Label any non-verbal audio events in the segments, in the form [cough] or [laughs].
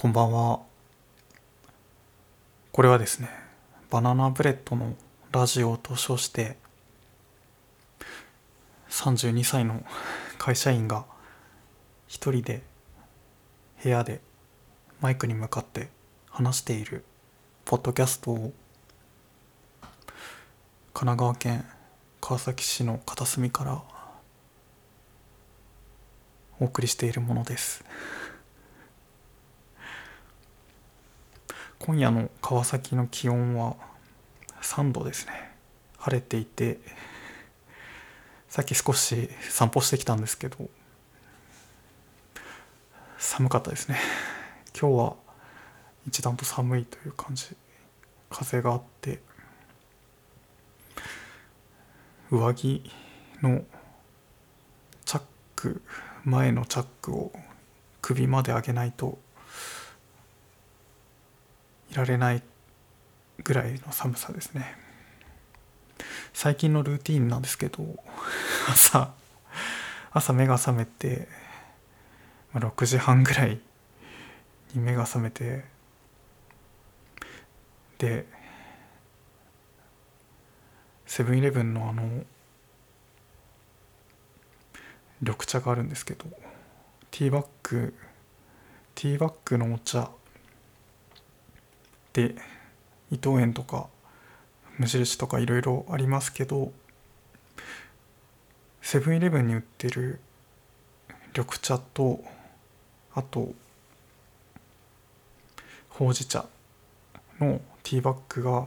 こんばんは。これはですね、バナナブレッドのラジオと称して、32歳の会社員が一人で部屋でマイクに向かって話しているポッドキャストを神奈川県川崎市の片隅からお送りしているものです。今夜の川崎の気温は3度ですね。晴れていてさっき少し散歩してきたんですけど寒かったですね。今日は一段と寒いという感じ。風があって上着のチャック前のチャックを首まで上げないといられないぐらいの寒さですね。最近のルーティンなんですけど [laughs] 朝朝目が覚めて6時半ぐらいに目が覚めてでセブンイレブンのあの緑茶があるんですけどティーバッグティーバッグのお茶で伊藤園とか無印とかいろいろありますけどセブンイレブンに売ってる緑茶とあとほうじ茶のティーバッグが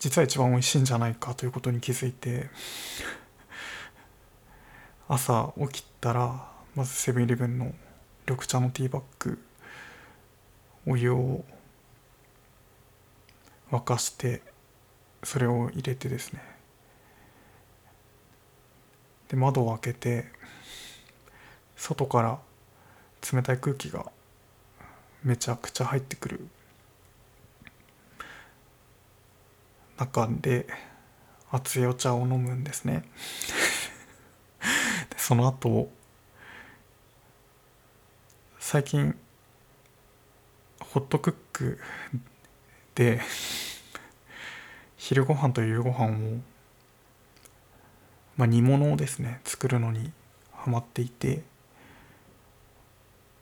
実は一番美味しいんじゃないかということに気づいて朝起きたらまずセブンイレブンの緑茶のティーバッグお湯を沸かしてそれを入れてですね。で窓を開けて外から冷たい空気がめちゃくちゃ入ってくる中で熱いお茶を飲むんですね。[laughs] その後最近ホットクックで昼ご飯と夕ご飯をまあ煮物をですね作るのにハマっていて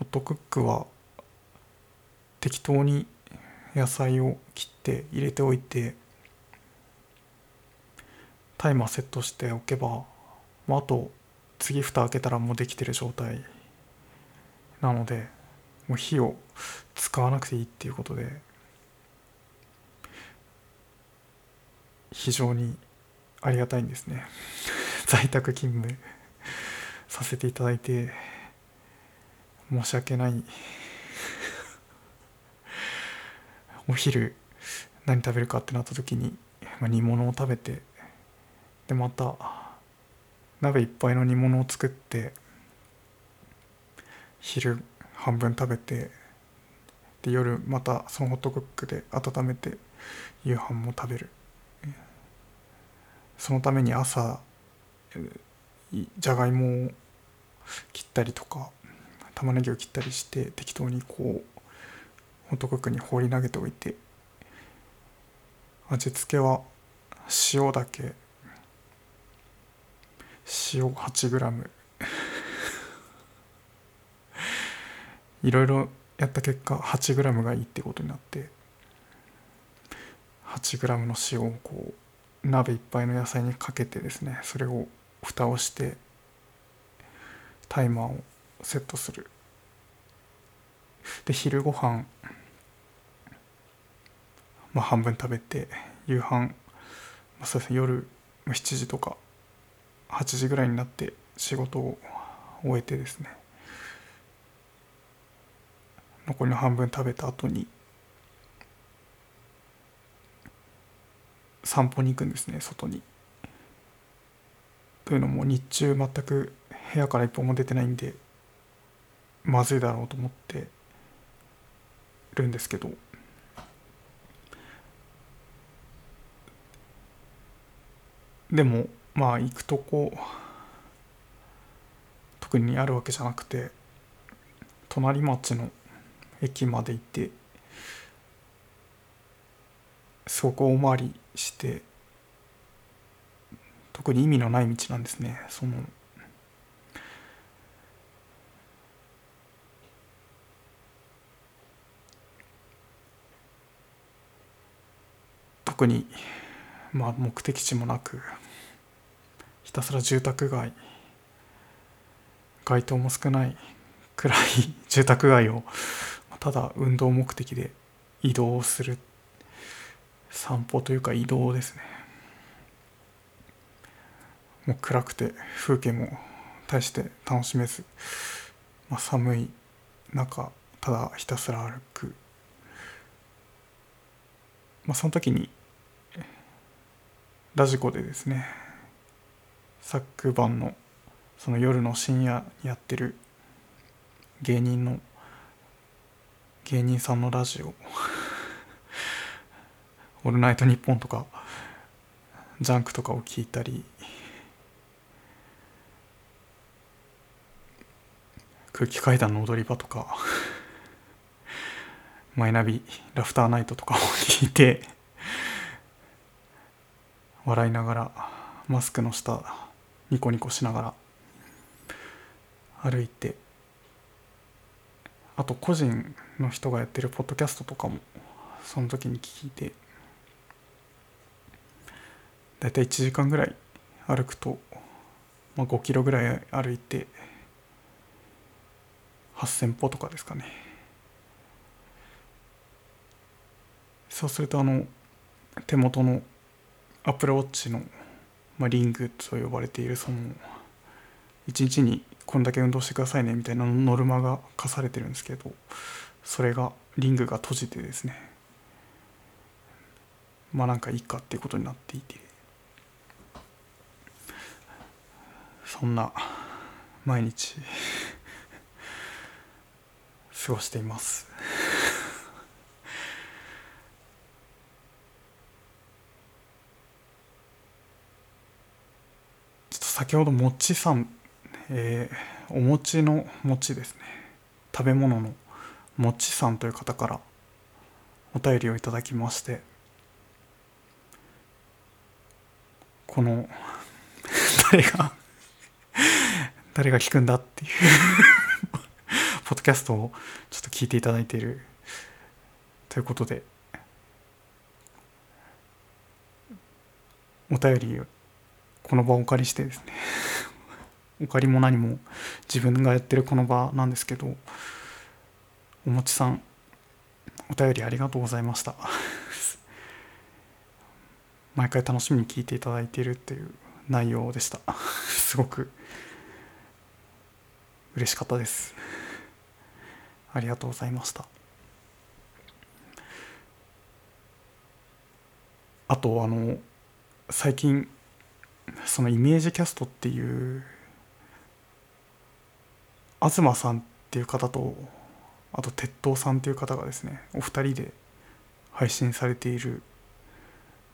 ホットクックは適当に野菜を切って入れておいてタイマーセットしておけば、まあ、あと次蓋開けたらもうできてる状態なのでもう火を使わなくていいっていうことで非常にありがたいんですね。[laughs] 在宅勤務 [laughs] させていただいて申し訳ない。[laughs] お昼何食べるかってなった時に、まあ、煮物を食べてでまた鍋いっぱいの煮物を作って昼半分食べてで夜またそのホットクックで温めて夕飯も食べる。そのために朝じゃがいもを切ったりとか玉ねぎを切ったりして適当にこうホットクックに放り投げておいて味付けは塩だけ。塩 8g いろいろやった結果 8g がいいってことになって 8g の塩をこう鍋いっぱいの野菜にかけてですねそれを蓋をしてタイマーをセットする。で昼ご飯まあ半分食べて夕飯、まあ、そうですね夜7時とか8時ぐらいになって仕事を終えてですね残りの半分食べた後に散歩に行くんですね外に。というのも日中全く部屋から一歩も出てないんでまずいだろうと思ってるんですけどでもまあ行くとこ特にあるわけじゃなくて隣町の駅まで行ってすごく大回りして特に意味のない道なんですね。その特にまあ目的地もなくひたすら住宅街街灯も少ないくらい住宅街をただ運動目的で移動する。散歩というか移動ですね。もう暗くて風景も大して楽しめず、まあ、寒い中ただひたすら歩く、まあ、その時にラジコでですね昨晩のその夜の深夜にやってる芸人の芸人さんのラジオ「[laughs] オールナイトニッポン」とか「ジャンク」とかを聞いたり。空気階段の踊り場とか。マイナビラフターナイトとかを聞いて。笑いながらマスクの下ニコニコしながら歩いて。あと個人の人がやってるポッドキャストとかもその時に聞いて大体1時間ぐらい歩くと、まあ、5キロぐらい歩いて8,000歩とかですかね。そうするとあの手元のアップルウォッチの、まあ、リングと呼ばれているその1日にこんだけ運動してくださいねみたいなノルマが課されてるんですけどそれがリングが閉じてですね。まあなんかいいかっていうことになっていて。そんな毎日 [laughs] 過ごしています。[laughs] ちょっと先ほどもっちさんえー、お餅の餅ですね。食べ物のもちさんという方からお便りをいただきましてこの誰が誰が聞くんだっていうポッドキャストをちょっと聞いていただいているということでお便りをこの場をお借りしてですね。お借りも何も自分がやってるこの場なんですけどおもちさんお便りありがとうございました。[laughs] 毎回楽しみに聞いていただいているっていう内容でした。[laughs] すごく嬉しかったです。ありがとうございました。あとあの最近そのイメージキャストっていう東さんっていう方とあと鉄塔さんっていう方がですねお二人で配信されている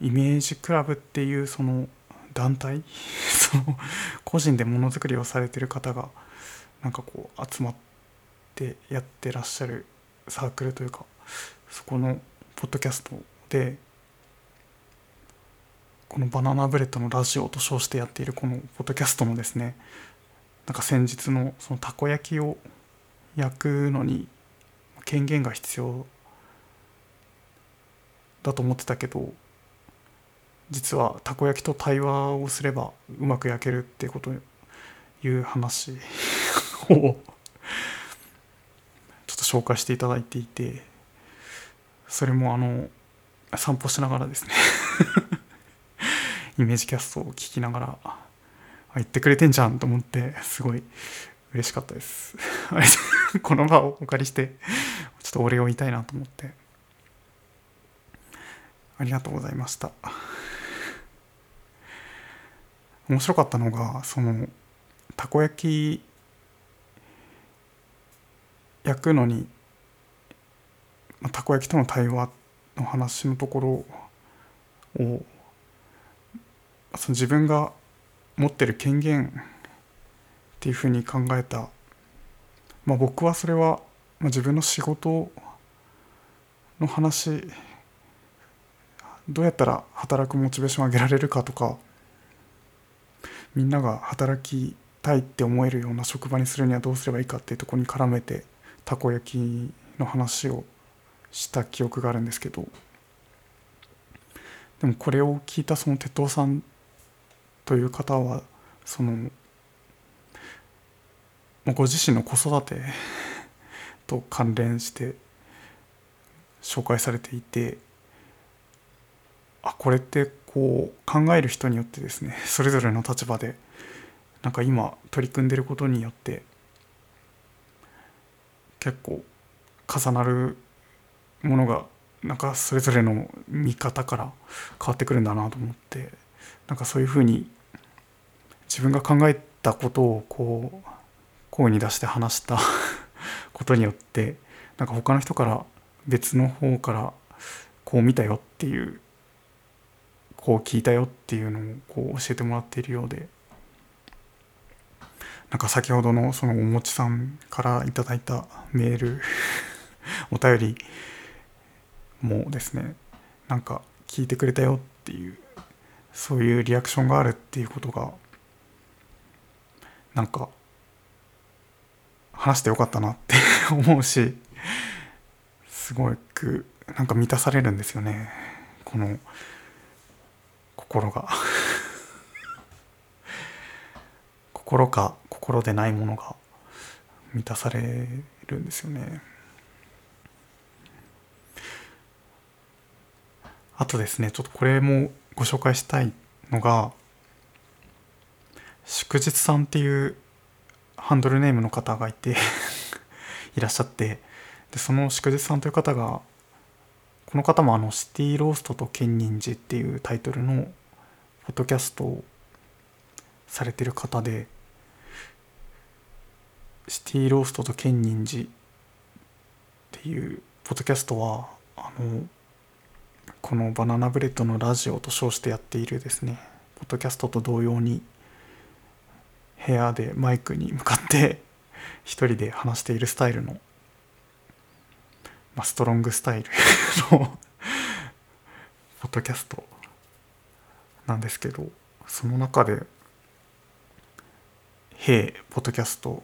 イメージクラブっていうその団体？[laughs] その個人でものづくりをされてる方がなんかこう集まってやってらっしゃるサークルというかそこのポッドキャストでこのバナナブレッドのラジオと称してやっているこのポッドキャストのですねなんか先日のそのたこ焼きを焼くのに権限が必要だと思ってたけど実はたこ焼きと対話をすればうまく焼けるっていうこという話を [laughs] ちょっと紹介していただいていてそれもあの散歩しながらですね。[laughs] イメージキャストを聞きながら言ってくれてんじゃんと思ってすごい嬉しかったです。[laughs] この場をお借りしてちょっとお礼を言いたいなと思って。ありがとうございました。面白かったのがそのたこ焼き焼くのにたこ焼きとの対話の話のところをその自分が持ってる権限っていうふうに考えた、まあ、僕はそれはまあ、自分の仕事の話どうやったら働くモチベーションを上げられるかとかみんなが働きたいって思えるような職場にするにはどうすればいいかっていうところに絡めてたこ焼きの話をした記憶があるんですけどでもこれを聞いたその鉄道さんという方はそのご自身の子育て [laughs] と関連して紹介されていてあこれってこう考える人によってですね [laughs] それぞれの立場でなんか今取り組んでることによって結構重なるものがなんかそれぞれの見方から変わってくるんだなと思ってなんかそういうふうに自分が考えたことをこう声に出して話した [laughs] ことによってなんか他の人から別の方からこう見たよっていうこう聞いたよっていうのをこう教えてもらっているようでなんか先ほどのそのおもちさんからいただいたメール [laughs] お便りもですねなんか聞いてくれたよっていうそういうリアクションがあるっていうことがなんか話してよかったなって [laughs] 思うしすごくなんか満たされるんですよね。この心が。[laughs] 心か心でないものが満たされるんですよね。あとですねちょっとこれもご紹介したいのが祝日さんっていうハンドルネームの方がいて [laughs] いらっしゃってでその祝日さんという方がこの方もあの「シティローストと建仁寺」っていうタイトルのポッドキャストをされてる方で「シティローストと建仁寺」っていうポッドキャストはあのこの「バナナブレッドのラジオ」と称してやっているですねポッドキャストと同様に部屋でマイクに向かって一人で話しているスタイルの、まあ、ストロングスタイルのポッドキャストなんですけどその中で「へえポッドキャスト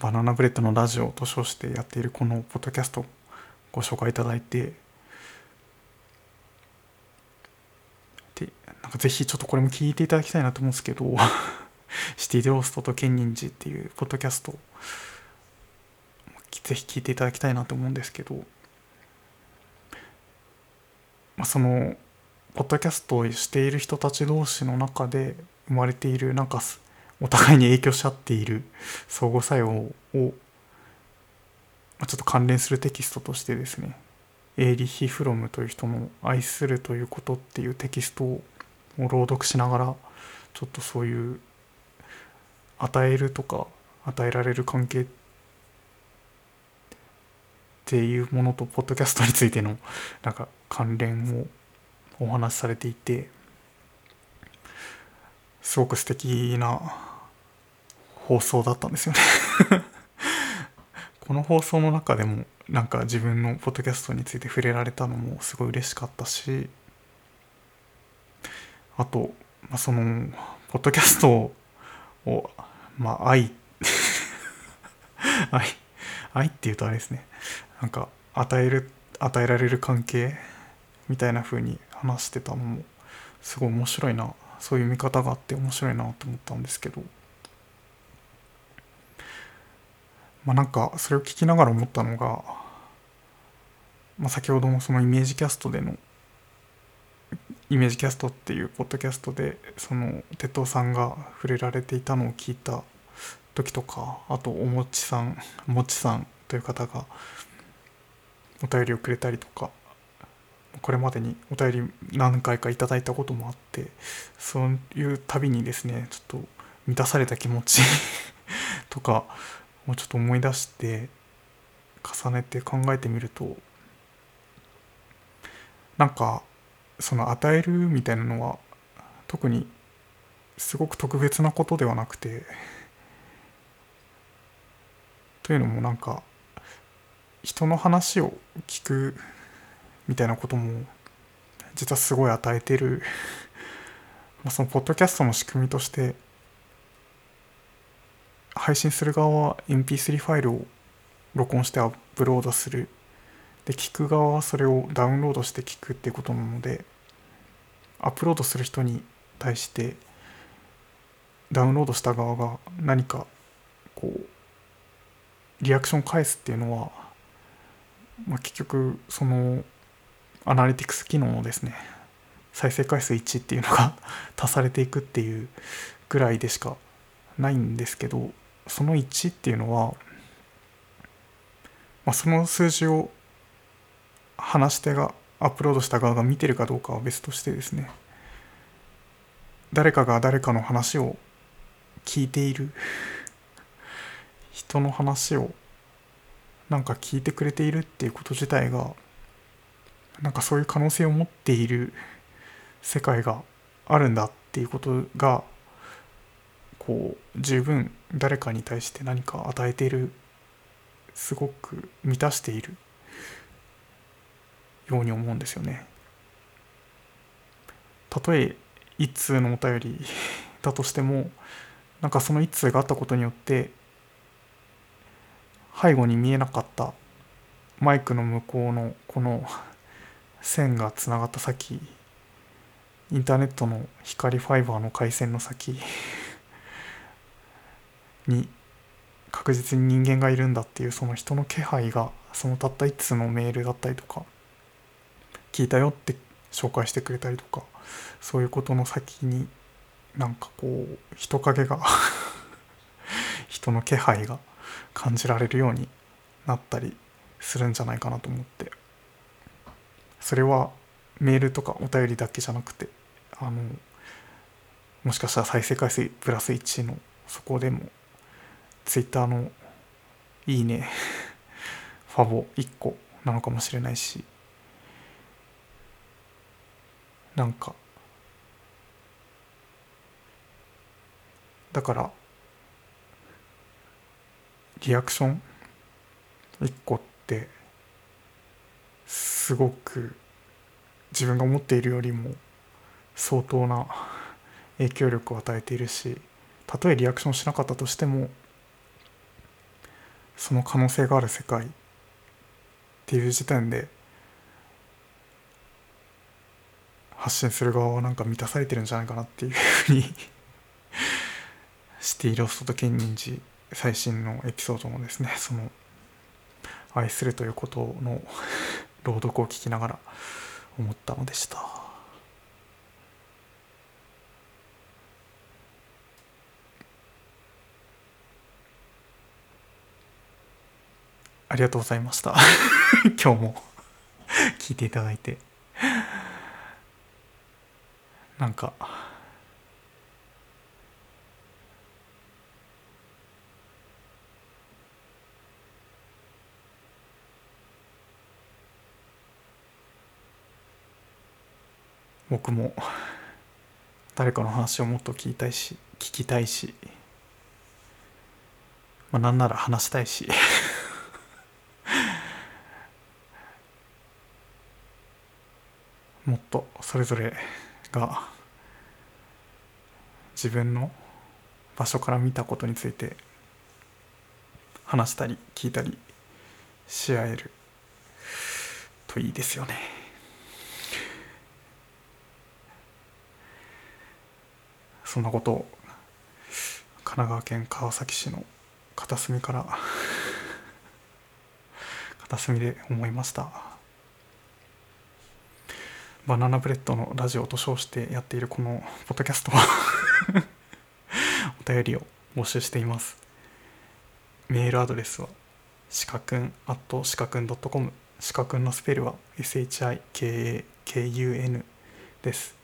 バナナブレッドのラジオ」と称してやっているこのポッドキャストをご紹介いただいてでなんかぜひちょっとこれも聞いていただきたいなと思うんですけど [laughs] シティ・ローストとケンニンジっていうポッドキャストぜひ聞いていただきたいなと思うんですけど、まあ、そのポッドキャストをしている人たち同士の中で生まれているなんかお互いに影響し合っている相互作用を、ちょっと関連するテキストとしてですねエーリヒ・フロムという人の「愛するということ」っていうテキストを朗読しながらちょっとそういう与えるとか与えられる関係っていうものとポッドキャストについてのなんか関連をお話しされていてすごく素敵な放送だったんですよね。[laughs] この放送の中でもなんか自分のポッドキャストについて触れられたのもすごい嬉しかったしあと、まあ、そのポッドキャストをまあ愛。[laughs] 愛。愛っていうとあれですね。なんか与える与えられる関係みたいな風に話してたのもすごい面白いな。そういう見方があって面白いなと思ったんですけど。まあなんかそれを聞きながら思ったのが、まあ、先ほどもそのイメージキャストでのイメージキャストっていうポッドキャストでその鉄道さんが触れられていたのを聞いた時とかあとおもちさんもちさんという方がお便りをくれたりとかこれまでにお便り何回かいただいたこともあってそういうたびにですねちょっと満たされた気持ち [laughs] とかをちょっと思い出して重ねて考えてみるとなんかその与えるみたいなのは特にすごく特別なことではなくてというのもなんか人の話を聞くみたいなことも実はすごい与えてる。[laughs] まあそのポッドキャストの仕組みとして配信する側は MP3 ファイルを録音してアップロードする。で聞く側はそれをダウンロードして聞くってことなのでアップロードする人に対してダウンロードした側が何かこうリアクション返すっていうのは、まあ、結局そのアナリティクス機能のですね再生回数1っていうのが [laughs] 足されていくっていうぐらいでしかないんですけどその1っていうのは、まあ、その数字を話し手がアップロードした側が見てるかどうかは別としてですね。誰かが誰かの話を聞いている。人の話をなんか聞いてくれているっていうこと自体がなんかそういう可能性を持っている世界があるんだっていうことがこう十分誰かに対して何か与えているすごく満たしている。ように思うんですよね。たとえ一通のお便り [laughs] だとしてもなんかその一通があったことによって背後に見えなかったマイクの向こうのこの [laughs] 線がつながった先インターネットの光ファイバーの回線の先 [laughs] に確実に人間がいるんだっていうその人の気配がそのたった一通のメールだったりとか聞いたよって紹介してくれたりとかそういうことの先になんかこう人影が [laughs] 人の気配が感じられるようになったりするんじゃないかなと思って。それはメールとかお便りだけじゃなくてあのもしかしたら再生回数プラス1のそこでもツイッターのいいねファボ1個なのかもしれないしなんか。だからリアクション1個ってすごく自分が思っているよりも相当な影響力を与えているしたとえリアクションしなかったとしてもその可能性がある世界っていう時点で発信する側はなんか満たされてるんじゃないかなっていうふうにシティロストとケンニンジ最新のエピソードのですねその愛するということの朗読を聞きながら思ったのでした。ありがとうございました。[laughs] 今日も聞いていただいて。なんか、僕も。誰かの話をもっと聞きたいし聞きたいし、まあ、なんなら話したいし。[laughs] もっとそれぞれが自分の場所から見たことについて話したり聞いたりし合えるといいですよね。そんなことを神奈川県川崎市の片隅から片隅で思いましたバナナブレッドのラジオと称してやっているこのポッドキャストは [laughs] お便りを募集しています。メールアドレスはしかくん at しかくん .com しかくんのスペルは SHIKAKUN です。